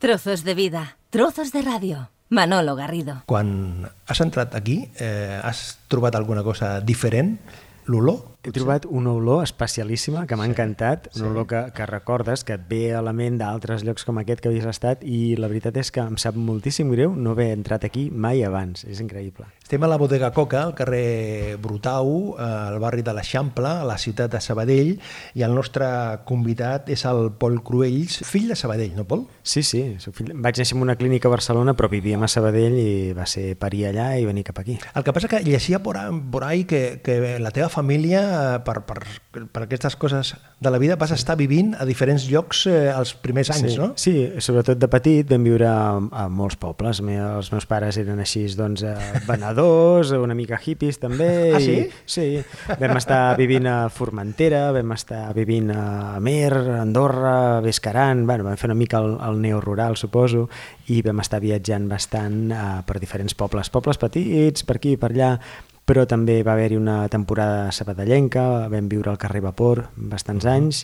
Trozos de vida, trozos de ràdio. Manolo Garrido. Quan has entrat aquí, eh, has trobat alguna cosa diferent? L'olor? He trobat una olor especialíssima que m'ha sí, encantat, una sí. olor que, que recordes, que et ve a la ment d'altres llocs com aquest que havies estat i la veritat és que em sap moltíssim greu no haver entrat aquí mai abans, és increïble. Estem a la Bodega Coca, al carrer Brutau, al barri de l'Eixample, a la ciutat de Sabadell, i el nostre convidat és el Pol Cruells, fill de Sabadell, no, Pol? Sí, sí, fill... vaig néixer en una clínica a Barcelona, però vivíem a Sabadell i va ser parir allà i venir cap aquí. El que passa que llegia por, por ahí que, que la teva família per, per, per aquestes coses de la vida vas estar vivint a diferents llocs eh, els primers anys, sí, no? Sí, sobretot de petit vam viure a, a molts pobles. Els meus pares eren així, doncs, eh, venedors, una mica hippies també. Ah, sí? I, sí, vam estar vivint a Formentera, vam estar vivint a Amer, a Andorra, Bescaran, bueno, vam fer una mica el, el neorural, suposo, i vam estar viatjant bastant eh, per diferents pobles, pobles petits, per aquí, per allà, però també va haver-hi una temporada sabadellenca, vam viure al carrer Vapor bastants anys,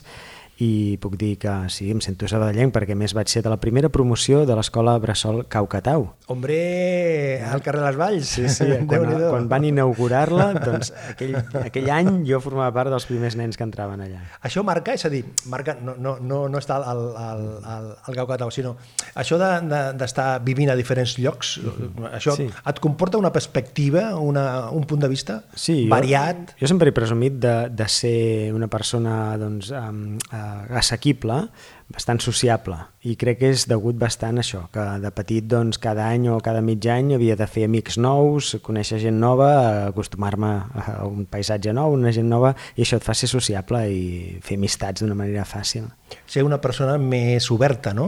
i puc dir que sí, em sento sabadellenc perquè més vaig ser de la primera promoció de l'escola Bressol Caucatau. Hombre, al carrer Les Valls. Sí, sí, quan, quan van inaugurar-la, doncs aquell, aquell any jo formava part dels primers nens que entraven allà. Això marca, és a dir, marca, no, no, no, no està al, al, al, al Caucatau, sinó això d'estar de, de, vivint a diferents llocs, mm -hmm. això sí. et comporta una perspectiva, una, un punt de vista sí, variat? Jo, jo sempre he presumit de, de ser una persona doncs, amb, assequible, bastant sociable i crec que és degut bastant a això, que de petit doncs, cada any o cada mig any havia de fer amics nous, conèixer gent nova, acostumar-me a un paisatge nou, una gent nova, i això et fa ser sociable i fer amistats d'una manera fàcil. Ser una persona més oberta, no?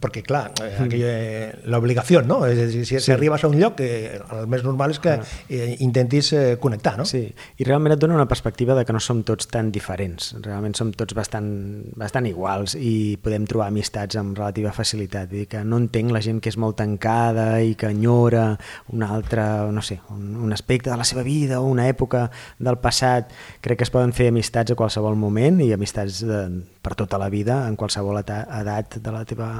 Perquè, clar, mm. l'obligació, no? És a dir, si, sí. arribes a un lloc, eh, el més normal és que ah. eh, intentis eh, connectar, no? Sí, i realment et dona una perspectiva de que no som tots tan diferents, realment som tots bastant, bastant iguals i podem trobar amistats amb relativa facilitat. Vull dir que no entenc la gent que és molt tancada i que enyora un altre, no sé, un, un aspecte de la seva vida o una època del passat. Crec que es poden fer amistats a qualsevol moment i amistats de, per tota la vida en qualsevol edat de la teva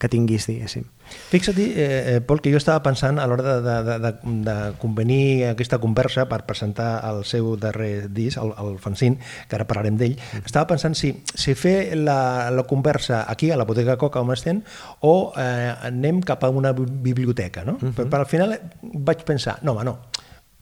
que tinguis, diguéssim. Fixa't, eh, Pol, que jo estava pensant a l'hora de, de, de, de convenir aquesta conversa per presentar el seu darrer disc, el, el fanzine, que ara parlarem d'ell, mm. estava pensant si, si fer la, la conversa aquí, a la bodega Coca, on estem, o eh, anem cap a una biblioteca, no? Mm -hmm. però, però al final vaig pensar, no, home, no,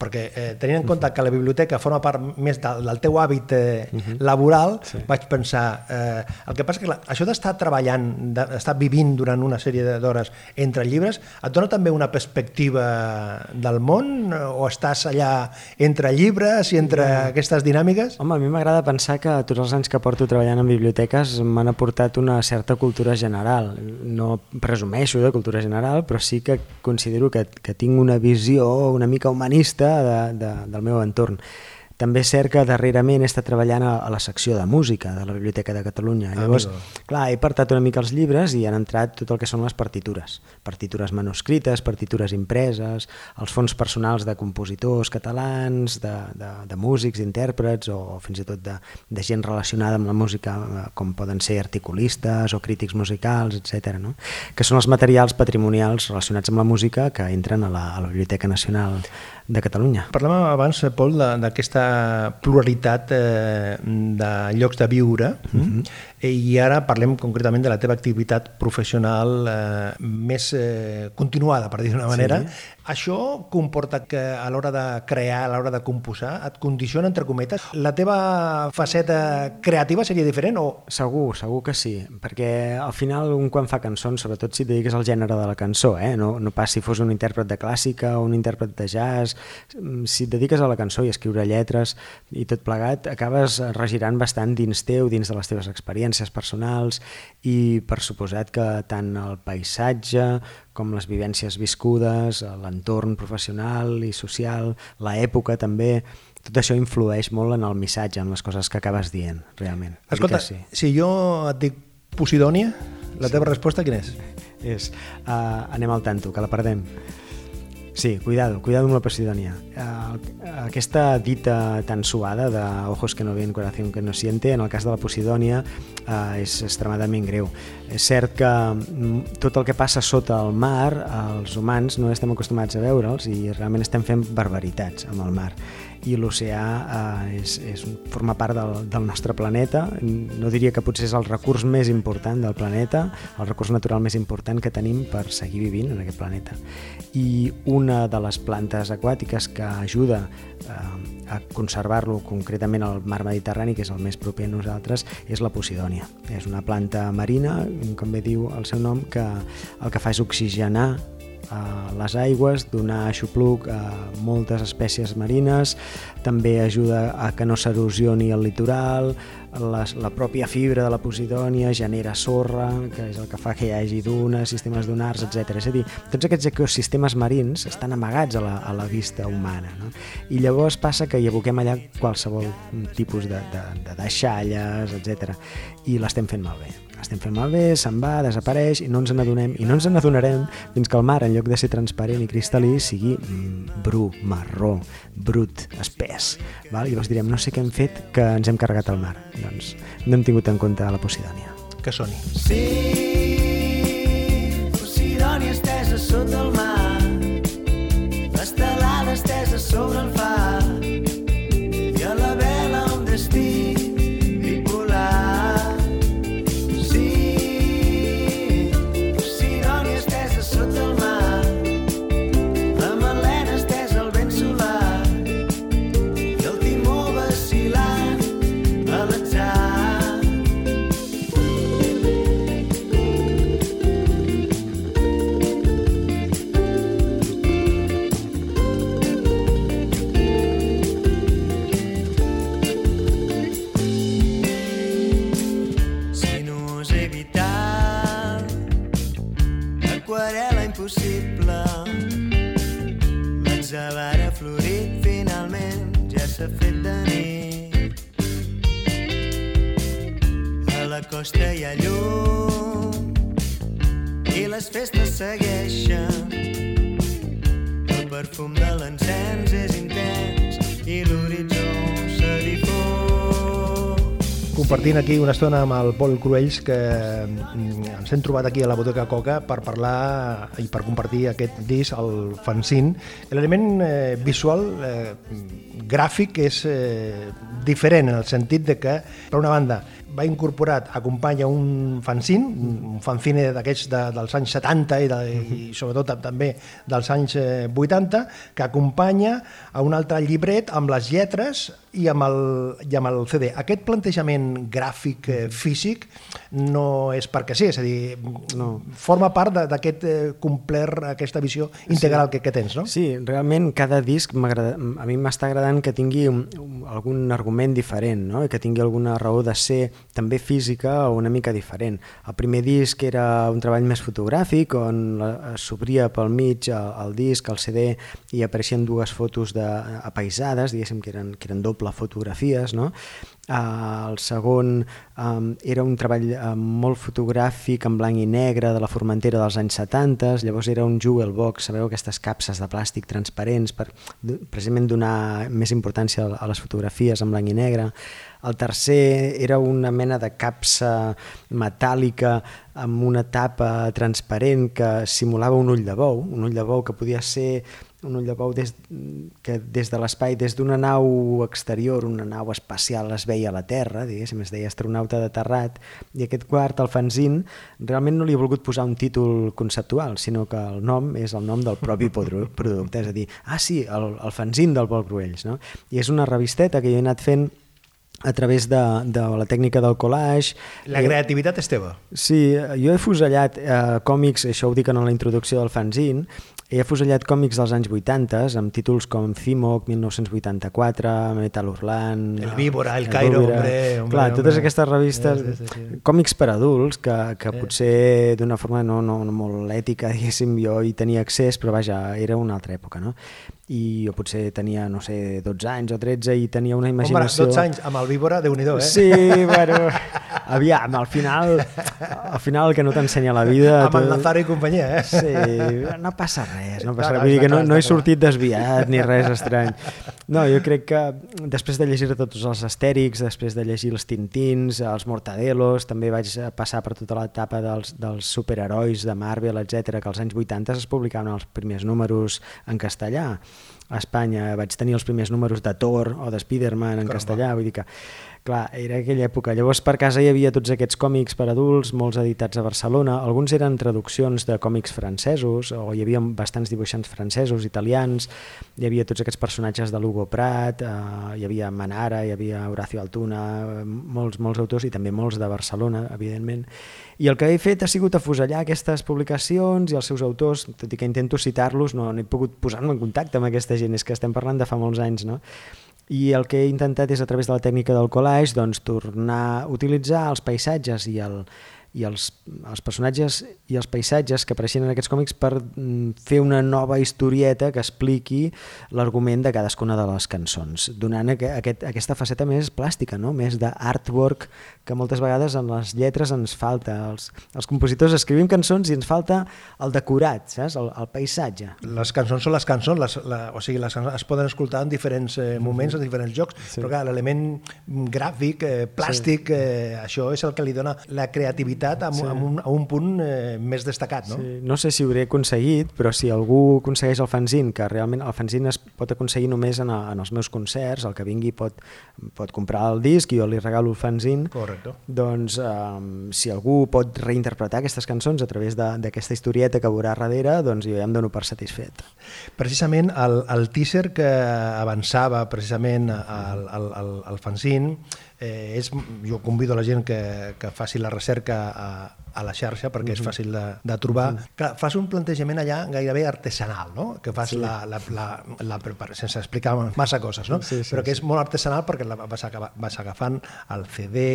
perquè eh, tenint en compte que la biblioteca forma part més del, del teu hàbit eh, uh -huh. laboral, sí. vaig pensar, eh, el que passa que la, això d'estar treballant, d'estar vivint durant una sèrie d'hores entre llibres, et dona també una perspectiva del món o estàs allà entre llibres i entre yeah. aquestes dinàmiques? Home, a mi m'agrada pensar que tots els anys que porto treballant en biblioteques m'han aportat una certa cultura general. No presumeixo de cultura general, però sí que considero que, que tinc una visió una mica humanista de, de, del meu entorn. També és cert que darrerament he estat treballant a, a la secció de música de la Biblioteca de Catalunya. Ah, Llavors, amigo. clar, he portat una mica els llibres i han entrat tot el que són les partitures. Partitures manuscrites, partitures impreses, els fons personals de compositors catalans, de, de, de músics, intèrprets o fins i tot de, de gent relacionada amb la música, eh, com poden ser articulistes o crítics musicals, etc. No? que són els materials patrimonials relacionats amb la música que entren a la, a la Biblioteca Nacional de Catalunya. Parlàvem abans, Pol, d'aquesta pluralitat eh, de llocs de viure mm -hmm. I ara parlem concretament de la teva activitat professional eh, més eh, continuada, per dir d'una manera. Sí. Això comporta que a l'hora de crear, a l'hora de composar, et condiciona, entre cometes, la teva faceta creativa seria diferent o...? Segur, segur que sí, perquè al final un quan fa cançons, sobretot si et dediques al gènere de la cançó, eh? no, no pas si fos un intèrpret de clàssica o un intèrpret de jazz, si et dediques a la cançó i escriure lletres i tot plegat, acabes regirant bastant dins teu, dins de les teves experiències personals i per suposat que tant el paisatge com les vivències viscudes, l'entorn professional i social, l'època també, tot això influeix molt en el missatge, en les coses que acabes dient, realment. Escolta, sí. si jo et dic Posidònia, la teva sí. resposta quina és? És, uh, anem al tanto, que la perdem. Sí, cuidado, cuidado amb la Posidònia. Uh, aquesta dita tan suada de ojos que no ven, corazón que no siente, en el cas de la Posidònia uh, és extremadament greu. És cert que mm, tot el que passa sota el mar, els humans no estem acostumats a veure'ls i realment estem fent barbaritats amb el mar i l'oceà eh, és, és, forma part del, del nostre planeta. No diria que potser és el recurs més important del planeta, el recurs natural més important que tenim per seguir vivint en aquest planeta. I una de les plantes aquàtiques que ajuda eh, a conservar-lo concretament al mar Mediterrani, que és el més proper a nosaltres, és la Posidònia. És una planta marina, com bé diu el seu nom, que el que fa és oxigenar a les aigües, donar aixopluc a moltes espècies marines, també ajuda a que no s'erosioni el litoral, les, la pròpia fibra de la posidònia genera sorra, que és el que fa que hi hagi dunes, sistemes dunars, etc. És a dir, tots aquests ecosistemes marins estan amagats a la, a la vista humana. No? I llavors passa que hi aboquem allà qualsevol tipus de, de, de deixalles, etc. I l'estem fent malbé estem fent malbé, se'n va, desapareix i no ens n'adonem i no ens n'adonarem fins que el mar, en lloc de ser transparent i cristal·lí, sigui mm, bru, marró, brut, espès. Val? I llavors direm, no sé què hem fet que ens hem carregat al mar. Doncs no hem tingut en compte la Posidònia. Que soni. Sí, segueixen. El perfum de l'encens és intens I l'horitzó s'ha difós compartint aquí una estona amb el Pol Cruells que mm, ens hem trobat aquí a la Boteca Coca per parlar i per compartir aquest disc, el fanzine. L'element eh, visual, eh, gràfic, és eh, diferent en el sentit de que, per una banda, va incorporat, acompanya un fanzine, un fanzine d'aquests de, dels anys 70 i, de, i sobretot també dels anys eh, 80, que acompanya a un altre llibret amb les lletres i amb el, i amb el CD. Aquest plantejament gràfic eh, físic no és perquè sí, és a dir, no. forma part d'aquest eh, complert, aquesta visió integral que, que tens, no? Sí, realment cada disc a mi m'està agradant que tingui un, un, algun argument diferent, no? I que tingui alguna raó de ser també física o una mica diferent. El primer disc era un treball més fotogràfic on s'obria pel mig el, el disc, el CD i apareixien dues fotos de, apaisades, diguéssim que eren, que eren doble fotografies, no? Uh, el segon um, era un treball uh, molt fotogràfic en blanc i negre de la Formentera dels anys 70, llavors era un jewel box, sabeu aquestes capses de plàstic transparents per precisament donar més importància a les fotografies en blanc i negre. El tercer era una mena de capsa metàl·lica amb una tapa transparent que simulava un ull de bou, un ull de bou que podia ser un ull de bou des, que des de l'espai, des d'una nau exterior, una nau espacial, es veia a la Terra, diguéssim, es deia astronauta de terrat, i aquest quart, el fanzine, realment no li he volgut posar un títol conceptual, sinó que el nom és el nom del propi producte, és a dir, ah sí, el, el fanzine del Pol Cruells, no? I és una revisteta que jo he anat fent a través de, de la tècnica del collage. La Eh, creativitat és teva. Sí, jo he fusellat eh, còmics, això ho dic en la introducció del fanzine, he afusellat còmics dels anys 80 amb títols com Cimoc, 1984, Metal Hurlant... El Víbora, El Cairo, hombre, hombre, Clar, totes hombre. aquestes revistes, Sí, sí, sí, sí. còmics per adults, que, que potser d'una forma no, no, no molt ètica, diguéssim, jo hi tenia accés, però vaja, era una altra època, no? I jo potser tenia, no sé, 12 anys o 13 i tenia una Home, imaginació... 12 anys amb el víbora, déu nhi eh? Sí, bueno, aviam, al final, al final el que no t'ensenya la vida... Amb el tu- Nazaro i companyia, eh? Sí, no passa res. Res, no passa clar, Vull dir que no, no he sortit desviat ni res estrany. No, jo crec que després de llegir tots els Astèrix, després de llegir els Tintins, els Mortadelos, també vaig passar per tota l'etapa dels, dels superherois de Marvel, etc que als anys 80 es publicaven els primers números en castellà. A Espanya vaig tenir els primers números de Thor o de Spider-Man en Caramba. castellà, vull dir que Clar, era aquella època. Llavors per casa hi havia tots aquests còmics per adults, molts editats a Barcelona. Alguns eren traduccions de còmics francesos, o hi havia bastants dibuixants francesos, italians, hi havia tots aquests personatges de l'Hugo Prat, eh, hi havia Manara, hi havia Horacio Altuna, molts, molts autors i també molts de Barcelona, evidentment. I el que he fet ha sigut afusellar aquestes publicacions i els seus autors, tot i que intento citar-los, no, no he pogut posar-me en contacte amb aquesta gent, és que estem parlant de fa molts anys, no? I el que he intentat és a través de la tècnica del collage doncs, tornar a utilitzar els paisatges i, el, i els, els personatges i els paisatges que apareixen en aquests còmics per mm, fer una nova historieta que expliqui l'argument de cadascuna de les cançons, donant aqu aquest, aquesta faceta més plàstica, no? més d'artwork que moltes vegades en les lletres ens falta. Els, els compositors escrivim cançons i ens falta el decorat, saps? El, el paisatge. Les cançons són les cançons, les, la, o sigui, les cançons es poden escoltar en diferents eh, moments, en diferents llocs, Sí. però l'element gràfic, eh, plàstic, sí. eh, això és el que li dona la creativitat a, Sí. sí. a, un, a un punt eh, més destacat, no? Sí, no sé si ho hauré aconseguit, però si algú aconsegueix el fanzine, que realment el fanzine es pot aconseguir només en, a, en els meus concerts, el que vingui pot, pot comprar el disc i jo li regalo el fanzine, Correcte. doncs um, si algú pot reinterpretar aquestes cançons a través de- d'aquesta historieta que veurà darrere, doncs jo ja em dono per satisfet. Precisament el, el teaser que avançava precisament al, al, al, al fanzine, eh, és, jo convido la gent que, que faci la recerca a, a la xarxa perquè és fàcil de, de trobar. Clar, fas un plantejament allà gairebé artesanal, no? que fas sí. la, la, la, la prepara- sense explicar massa coses, no? Sí, sí, però que és molt artesanal perquè la vas, agafar, vas agafant el CD,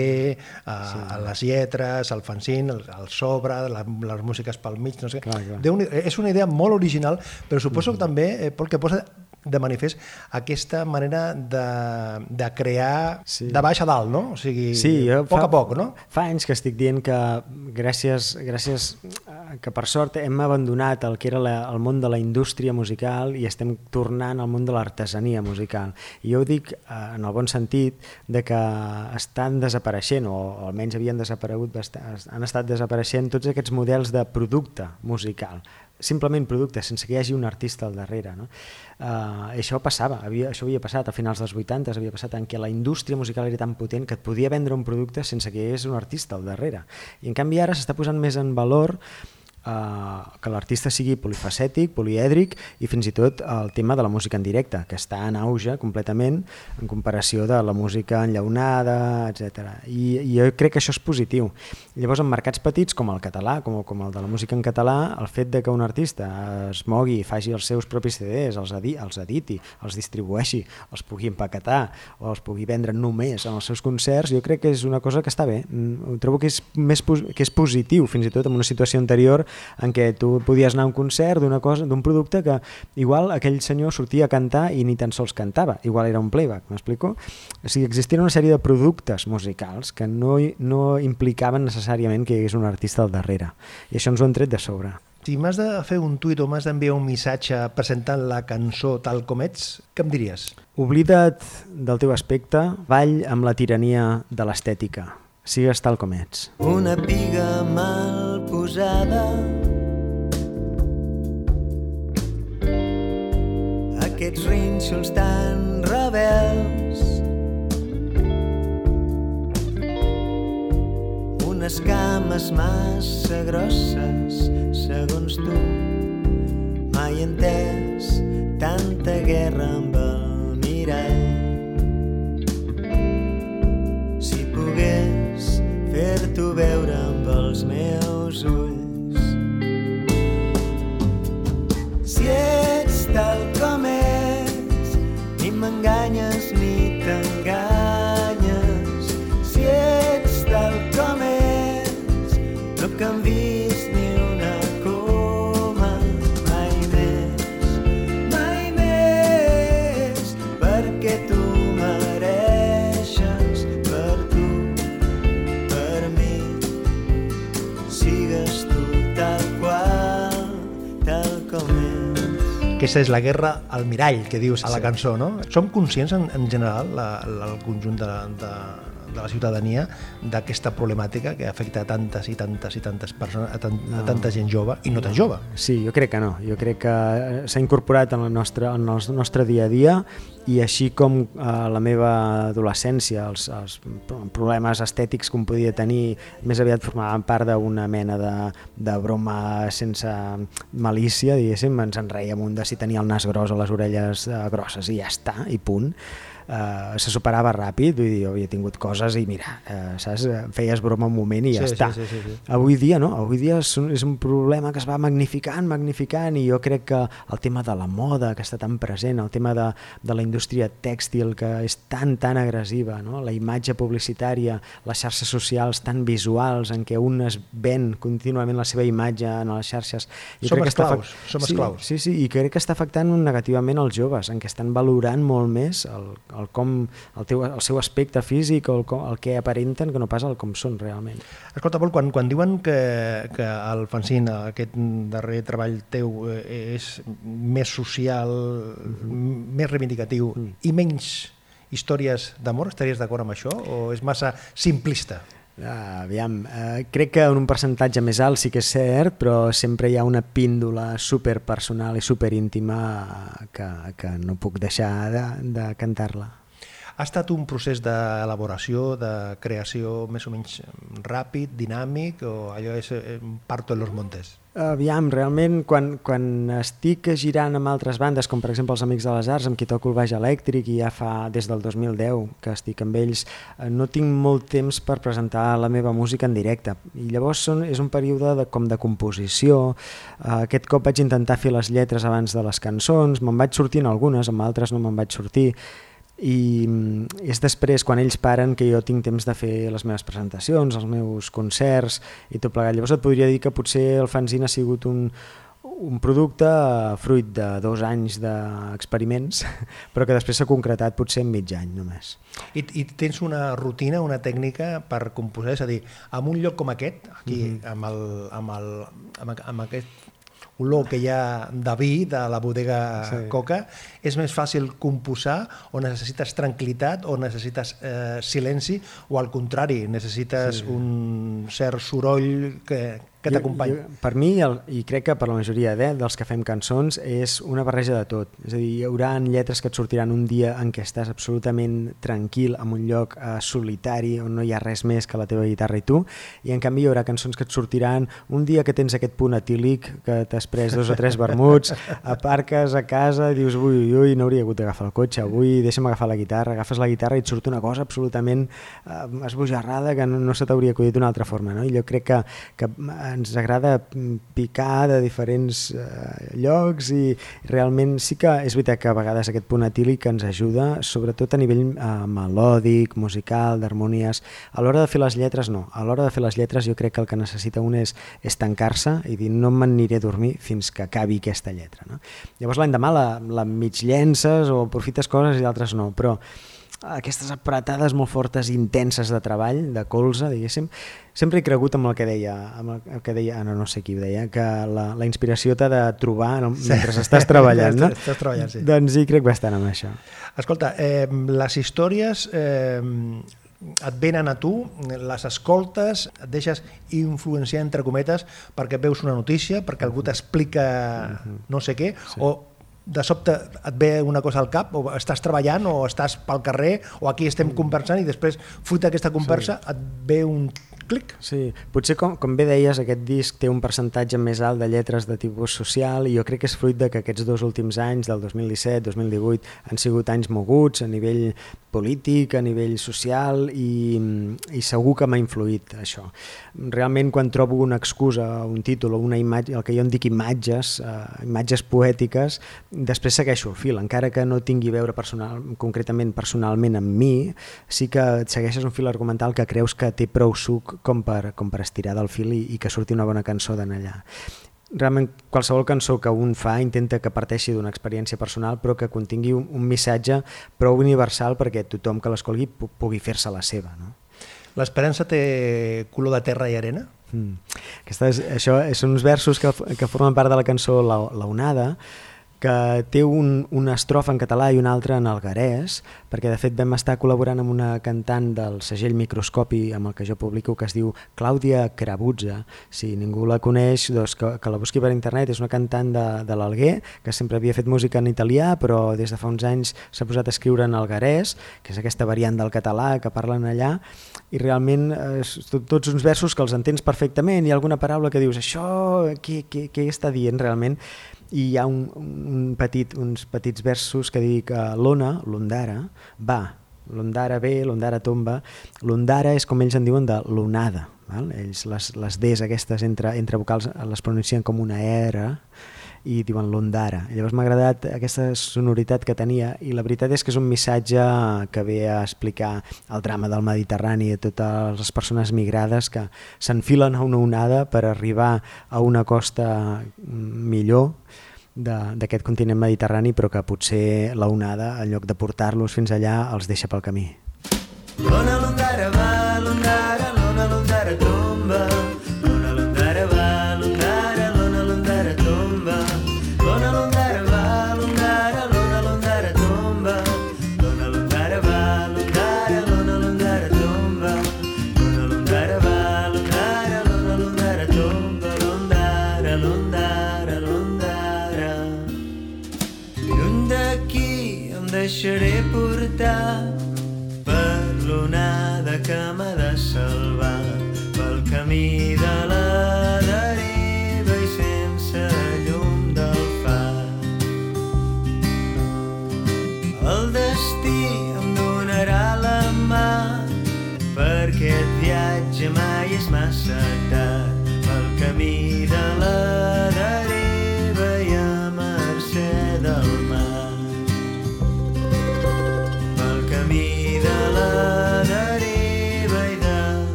a, sí. a les lletres, el fanzine, el, el sobre, la, les músiques pel mig, no sé. Clar, clar. Déu és una idea molt original, però suposo que també, eh, Pol, que posa de manifest aquesta manera de, de crear Sí. de baix a dalt, no? O sigui, Sí, jo a poc a poc, no? Fa anys que estic dient que gràcies, gràcies eh, que per sort hem abandonat el que era la, el món de la indústria musical i estem tornant al món de l'artesania musical. I jo ho dic eh, en el bon sentit de que estan desapareixent, o, o almenys havien desaparegut, bastant, han estat desapareixent tots aquests models de producte musical simplement producte, sense que hi hagi un artista al darrere. No? Uh, això passava, havia, això havia passat a finals dels 80, havia passat en què la indústria musical era tan potent que et podia vendre un producte sense que hi hagués un artista al darrere. I en canvi ara s'està posant més en valor Uh, que l'artista sigui polifacètic, polièdric i fins i tot el tema de la música en directe, que està en auge completament en comparació de la música enllaunada, etc. I, I jo crec que això és positiu. Llavors, en mercats petits com el català, com, com el de la música en català, el fet de que un artista es mogui, faci els seus propis CDs, els, edi els editi, els distribueixi, els pugui empaquetar o els pugui vendre només en els seus concerts, jo crec que és una cosa que està bé. Mm, Trobo que és, més, que és positiu, fins i tot en una situació anterior en què tu podies anar a un concert d'una cosa, d'un producte que igual aquell senyor sortia a cantar i ni tan sols cantava, igual era un playback, m'explico? O sigui, existien una sèrie de productes musicals que no, no implicaven necessàriament que hi hagués un artista al darrere, i això ens ho han tret de sobre. Si m'has de fer un tuit o m'has d'enviar un missatge presentant la cançó tal com ets, què em diries? Oblida't del teu aspecte, ball amb la tirania de l'estètica. Sigues tal com ets. Una piga mal posada. Aquests rínxols tan rebels. Unes cames massa grosses segons tu. Mai entès tanta guerra amb el mirall fer-t'ho veure amb els meus ulls. Aquesta és la guerra al mirall, que dius a la cançó, no? Som conscients, en, en general, la, la, el conjunt de, de, de la ciutadania, d'aquesta problemàtica que afecta a tantes i tantes i tantes persones, a, tant, a tanta gent jove i no tan jove. Sí, jo crec que no. Jo crec que eh, s'ha incorporat en el, nostre, en el nostre dia a dia i així com a la meva adolescència els, els problemes estètics que em podia tenir més aviat formaven part d'una mena de, de broma sense malícia, diguéssim, ens en reiem un de si tenia el nas gros o les orelles eh, grosses i ja està, i punt eh, se superava ràpid, vull dir, jo havia tingut coses i mira, eh, saps? feies broma un moment i ja Sí, està. sí, sí, sí, sí. Avui dia no, avui dia és un, és un problema que es va magnificant, magnificant i jo crec que el tema de la moda que està tan present, el tema de, de la indústria tèxtil que és tan tan agressiva, no? la imatge publicitària, les xarxes socials tan visuals en què un es ven contínuament la seva imatge en les xarxes. Som crec que està esclaus, som sí, esclaus. Sí, sí, i crec que està afectant negativament els joves, en què estan valorant molt més el, el, com, el, teu, el seu aspecte físic o el, com- el que aparenten que no pas el com són realment. Escolta, Pol, quan, quan diuen que, que el fanzine, aquest darrer treball teu, eh, és més social, més reivindicatiu i menys històries d'amor, estaries d'acord amb això? O és massa simplista? Ah, aviam, eh, crec que en un percentatge més alt sí que és cert, però sempre hi ha una píndola superpersonal i superíntima que, que no puc deixar de, de cantar-la. Ha estat un procés d'elaboració, de creació més o menys ràpid, dinàmic, o allò és eh, parto en los montes? Aviam, realment, quan, quan estic girant amb altres bandes, com per exemple els Amics de les Arts, amb qui toco el baix elèctric i ja fa des del 2010 que estic amb ells, eh, no tinc molt temps per presentar la meva música en directe. I llavors són, és un període de, com de composició. Eh, aquest cop vaig intentar fer les lletres abans de les cançons, me'n vaig sortir en algunes, amb altres no me'n vaig sortir, i mm, és després quan ells paren que jo tinc temps de fer les meves presentacions, els meus concerts i tot plegat. Llavors et podria dir que potser el fanzine ha sigut un, un producte eh, fruit de dos anys d'experiments, però que després s'ha concretat potser en mig any només. I, I tens una rutina, una tècnica per composar? És a dir, en un lloc com aquest, aquí, mm -hmm. amb, el, amb, el, amb, amb aquest olor que hi ha de vi de la bodega Sí. Coca, és més fàcil composar o necessites tranquil·litat o necessites eh, silenci o al contrari, necessites sí. un cert soroll que, que t'acompanyi? jo- Per mi, el, i crec que per la majoria de, dels que fem cançons, és una barreja de tot. És a dir, hi haurà lletres que et sortiran un dia en què estàs absolutament tranquil en un lloc eh, solitari on no hi ha res més que la teva guitarra i tu, i en canvi hi haurà cançons que et sortiran un dia que tens aquest punt etílic, que t'has pres dos o tres vermuts, aparques a casa i dius, ui, ui, ui, no hauria hagut d'agafar el cotxe, avui deixa'm agafar la guitarra, agafes la guitarra i et surt una cosa absolutament eh, esbojarrada que no, no se t'hauria acudit d'una altra forma. No? I jo crec que, que ens agrada picar de diferents eh, llocs i realment sí que és veritat que a vegades aquest punt etílic ens ajuda, sobretot a nivell eh, melòdic, musical, d'harmonies. A l'hora de fer les lletres no, a l'hora de fer les lletres jo crec que el que necessita un és, és tancar-se i dir no m'aniré a dormir fins que acabi aquesta lletra. No? Llavors l'endemà la, la mig llences o aprofites coses i d'altres no, però aquestes apretades molt fortes, intenses de treball, de colze, diguéssim, sempre he cregut amb el que deia, amb el que deia, ah, no, no sé qui ho deia, que la, la inspiració t'ha de trobar no, mentre estàs treballant, no? Estàs treballant, sí. Doncs hi crec bastant amb això. Escolta, eh, les històries eh, et venen a tu, les escoltes, et deixes influenciar, entre cometes, perquè veus una notícia, perquè algú t'explica no sé què, sí. o de sobte et ve una cosa al cap, o estàs treballant, o estàs pel carrer, o aquí estem conversant, i després, fruit d'aquesta conversa, et ve un clic. Sí, potser com, com bé deies, aquest disc té un percentatge més alt de lletres de tipus social i jo crec que és fruit de que aquests dos últims anys, del 2017-2018, han sigut anys moguts a nivell polític, a nivell social i, i segur que m'ha influït això. Realment quan trobo una excusa, un títol o una imatge, el que jo en dic imatges, eh, imatges poètiques, després segueixo el fil, encara que no tingui a veure personal, concretament personalment amb mi, sí que segueixes un fil argumental que creus que té prou suc com per, com per estirar del fil i, i que surti una bona cançó d'en allà. Realment qualsevol cançó que un fa intenta que parteixi d'una experiència personal però que contingui un, un missatge prou universal perquè tothom que l'escolgui pu- pugui fer-se la seva. No? L'esperança té color de terra i arena? Mm. Aquesta és, això són uns versos que, que formen part de la cançó La, la Onada que té un, una estrofa en català i una altra en algarès, perquè de fet vam estar col·laborant amb una cantant del segell Microscopi amb el que jo publico que es diu Clàudia Crabutza. Si ningú la coneix, doncs que, que la busqui per internet. És una cantant de, de l'Alguer que sempre havia fet música en italià, però des de fa uns anys s'ha posat a escriure en algarès, que és aquesta variant del català que parlen allà, i realment eh, tot, tots uns versos que els entens perfectament, ha alguna paraula que dius això, què, què, què està dient realment? I hi ha un, un petit, uns petits versos que dic uh, l'ona, l'ondara, va, l'ondara ve, l'ondara tomba, l'ondara és com ells en diuen de l'onada, val? ells les, les Ds aquestes entre, entre vocals les pronuncien com una R, i diuen l'Ondara. Llavors m'ha agradat aquesta sonoritat que tenia i la veritat és que és un missatge que ve a explicar el drama del Mediterrani a totes les persones migrades que s'enfilen a una onada per arribar a una costa millor d'aquest continent mediterrani però que potser la onada en lloc de portar-los fins allà els deixa pel camí. L'ona l'ondara va, l'ondara em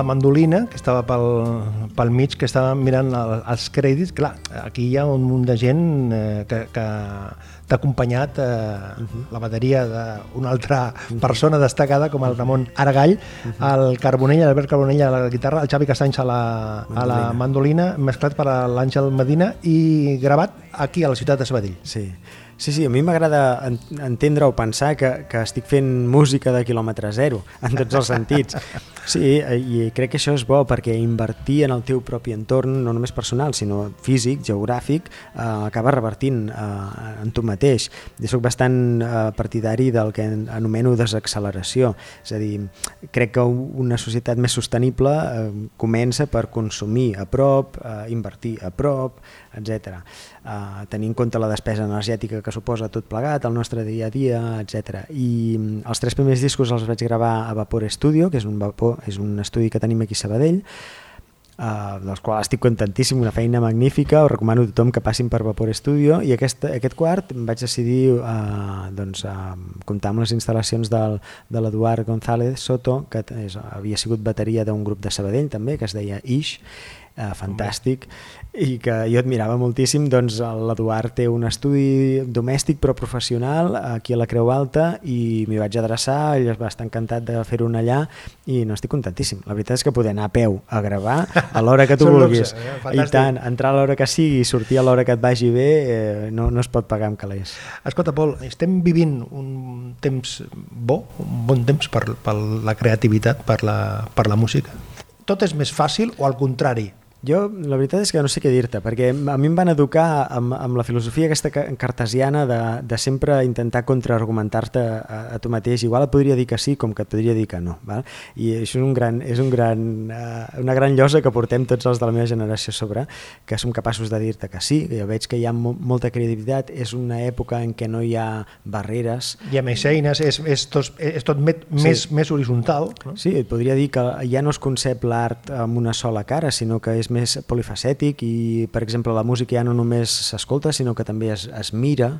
la mandolina, que estava pel, pel mig, que estava mirant el, els crèdits. Clar, aquí hi ha un munt de gent eh, que, que t'ha acompanyat eh, la bateria d'una altra persona destacada com el Ramon Aragall, el Carbonell, Albert Carbonell a la guitarra, el Xavi Castanys a la, a la mandolina, mesclat per l'Àngel Medina i gravat aquí a la ciutat de Sabadell. Sí. Sí, sí, a mi m'agrada en- entendre o pensar que, que estic fent música de quilòmetre zero, en tots els sentits. Sí, i crec que això és bo perquè invertir en el teu propi entorn, no només personal, sinó físic, geogràfic, eh, acaba revertint eh, en tu mateix. Jo sóc bastant eh, partidari del que en- anomeno desacceleració, és a dir, crec que una societat més sostenible eh, comença per consumir a prop, eh, invertir a prop, etc. Uh, tenir en compte la despesa energètica que suposa tot plegat, el nostre dia a dia, etc. I mm, els tres primers discos els vaig gravar a Vapor Studio, que és un, vapor, és un estudi que tenim aquí a Sabadell, uh, dels quals estic contentíssim, una feina magnífica, ho recomano a tothom que passin per Vapor Studio, i aquest, aquest quart vaig decidir uh, doncs, uh, comptar amb les instal·lacions del, de l'Eduard González Soto, que és, havia sigut bateria d'un grup de Sabadell també, que es deia Ish, eh, fantàstic i que jo admirava moltíssim doncs l'Eduard té un estudi domèstic però professional aquí a la Creu Alta i m'hi vaig adreçar ell va estar encantat de fer-ho allà i no estic contentíssim, la veritat és que poder anar a peu a gravar a l'hora que tu un vulguis luxe, eh? i tant, entrar a l'hora que sigui i sortir a l'hora que et vagi bé eh, no, no es pot pagar amb calés Escolta, Pol, estem vivint un temps bo, un bon temps per, per la creativitat, per la, per la música. Tot és més fàcil o al contrari? Jo, la veritat és que no sé què dir-te, perquè a mi em van educar amb, amb la filosofia aquesta ca- cartesiana de, de sempre intentar contraargumentar-te a, a tu mateix. Igual et podria dir que sí com que et podria dir que no. Val? I això és, un gran, és un gran, uh, una gran llosa que portem tots els de la meva generació sobre, que som capaços de dir-te que sí, que jo veig que hi ha mo molta creativitat, és una època en què no hi ha barreres, Hi ha més eines, és, és, tot, és tot met, Sí. més, més horitzontal. No? Sí, et podria dir que ja no es concep l'art amb una sola cara, sinó que és més polifacètic i, per exemple, la música ja no només s'escolta, sinó que també es, es mira.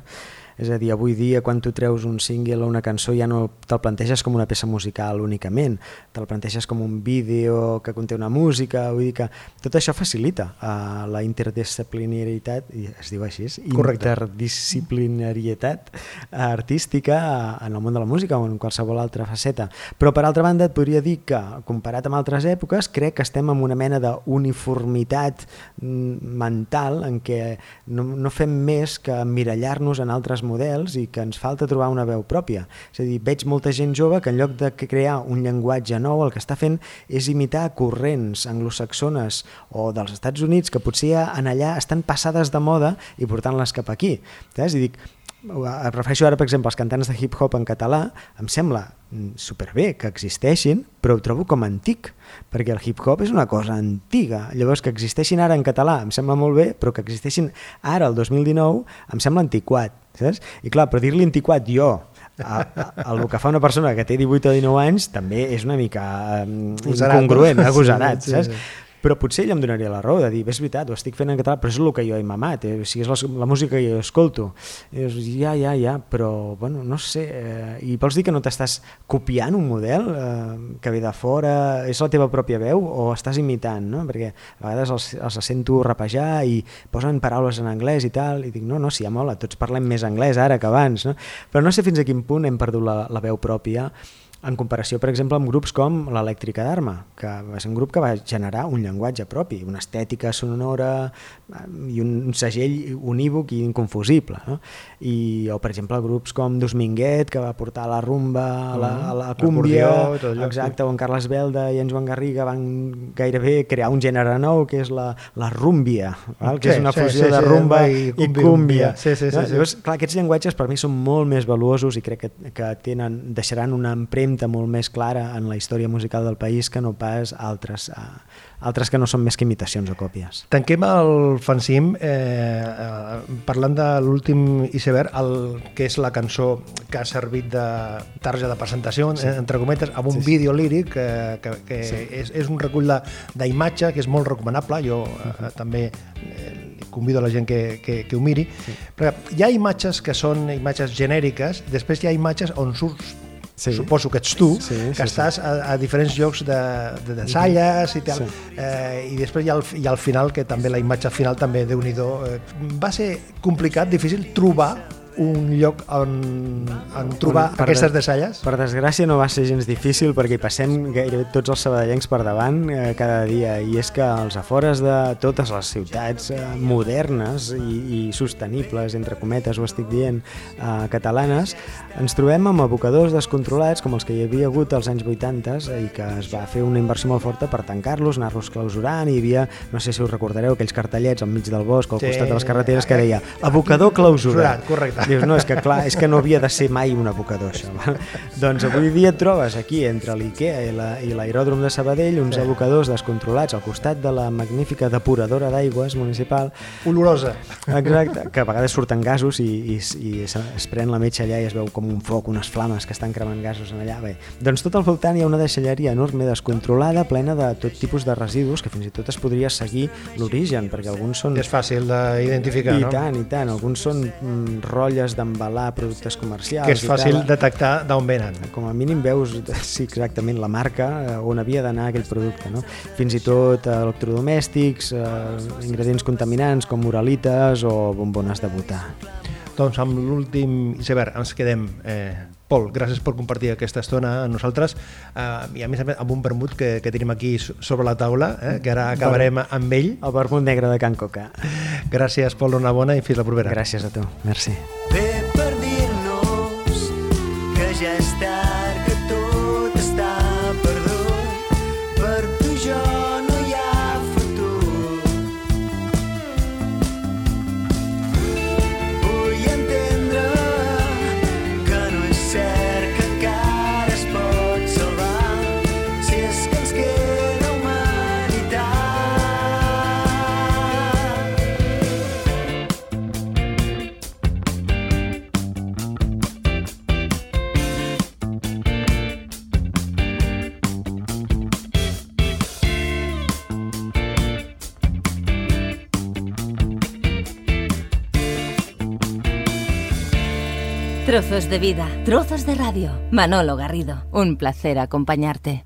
És a dir, avui dia quan tu treus un single o una cançó ja no te'l planteges com una peça musical únicament, te'l planteges com un vídeo que conté una música, vull dir que tot això facilita uh, la interdisciplinarietat, i es diu així, Correcte. interdisciplinarietat artística en el món de la música o en qualsevol altra faceta. Però per altra banda et podria dir que, comparat amb altres èpoques, crec que estem en una mena d'uniformitat mm, mental en què no, no fem més que mirallar-nos en altres models i que ens falta trobar una veu pròpia. És a dir, veig molta gent jove que en lloc de crear un llenguatge nou el que està fent és imitar corrents anglosaxones o dels Estats Units que potser en allà estan passades de moda i portant-les cap aquí. Saps? I dic, em refereixo ara, per exemple, als cantants de hip-hop en català, em sembla mm, superbé que existeixin, però ho trobo com antic, perquè el hip-hop és una cosa antiga. Llavors, que existeixin ara en català em sembla molt bé, però que existeixin ara, el 2019, em sembla antiquat. Saps? I clar, per dir-li antiquat jo, a, a, a el que fa una persona que té 18 o 19 anys també és una mica um, incongruent, agosarat, Sí, sí, saps? Però potser ell em donaria la raó de dir, és veritat, ho estic fent en català, però és el que jo he mamat, eh? o sigui, és la, la música que jo escolto. Dius, ja, ja, ja, però, bueno, no sé, eh, i vols dir que no t'estàs copiant un model eh, que ve de fora, és la teva pròpia veu o estàs imitant, no? Perquè a vegades els, els sento rapejar i posen paraules en anglès i tal, i dic, no, no, si ja mola, tots parlem més anglès ara que abans, no? Però no sé fins a quin punt hem perdut la, la veu pròpia en comparació, per exemple, amb grups com l'Elèctrica d'Arma, que va ser un grup que va generar un llenguatge propi, una estètica sonora eh, i un segell unívoc i inconfusible. No? I, o, per exemple, grups com Dominguet, que va portar la rumba, a la, a la cúmbia, allò, exacte, o en Carles Belda i en Joan Garriga van gairebé crear un gènere nou, que és la, la rúmbia, val? que Sí, és una sí, fusió sí, de sí, rumba i i, cúmbia. Sí, sí, sí, no? sí. Llavors, clar, aquests llenguatges per mi són molt més valuosos i crec que, que tenen, deixaran una empremta molt més clara en la història musical del país que no pas altres, uh, altres que no són més que imitacions o còpies. Tanquem el fanzim eh, eh, parlant de l'últim iceberg, el, que és la cançó que ha servit de tarja de presentació, sí. entre cometes, amb un Sí, sí, vídeo líric que, que, que sí. és, és un recull de- d'imatge que és molt recomanable, jo eh, també eh, convido a la gent que, que, que ho miri, sí. perquè hi ha imatges que són imatges genèriques, després hi ha imatges on surts Sí. suposo que ets tu, Sí, que sí, estàs a, a diferents llocs de, de, de salles i tal, Sí. eh, i després hi ha, el, hi ha el final, que també la imatge final també, déu nhi eh, va ser complicat, difícil trobar un lloc on, on trobar Per aquestes de- desalles? Per desgràcia no va ser gens difícil perquè hi passem gairebé tots els sabadellencs per davant eh, cada dia i és que als afores de totes les ciutats eh, modernes i, i sostenibles, entre cometes ho estic dient, eh, catalanes, ens trobem amb abocadors descontrolats com els que hi havia hagut als anys 80 i que es va fer una inversió molt forta per tancar-los, anar-los clausurant i hi havia, no sé si us recordareu, aquells cartellets al mig del bosc, al Sí. costat de les carreteres que deia abocador clausurat. Correcte. Dius, no, és que clar, és que no havia de ser mai un abocador, això. val? doncs avui dia trobes aquí, entre l'IKEA i la- i l'aeròdrom de Sabadell, uns Sí. abocadors descontrolats al costat de la magnífica depuradora d'aigües municipal, Olorosa. exacte, que a vegades surten gasos i, i, i es, es pren la metxa allà i es veu com un foc, unes flames que estan cremant gasos en allà. Bé, doncs tot al voltant hi ha una deixalleria enorme, descontrolada, plena de tot tipus de residus, que fins i tot es podria seguir l'origen, perquè alguns són... És fàcil d'identificar, I no? tant, i tant. Alguns són mm, rotlles d'embalar productes comercials. Que és fàcil tal. detectar d'on venen. Com a mínim veus, sí, exactament, la marca eh, on havia d'anar aquell producte. No? Fins i tot eh, electrodomèstics, eh, ingredients contaminants com moralites o bombones de butà. Doncs amb l'últim iceberg ens quedem. Eh, Pol, gràcies per compartir aquesta estona amb nosaltres eh, i a més a més amb un vermut que, que tenim aquí so- sobre la taula, eh, que ara acabarem amb ell. El vermut negre de Can Coca. Gràcies, Pol, una bona i fins la propera. Gràcies a tu. Merci. Ve per dir-nos que ja és De vida, trozos de radio. Manolo Garrido, un placer acompañarte.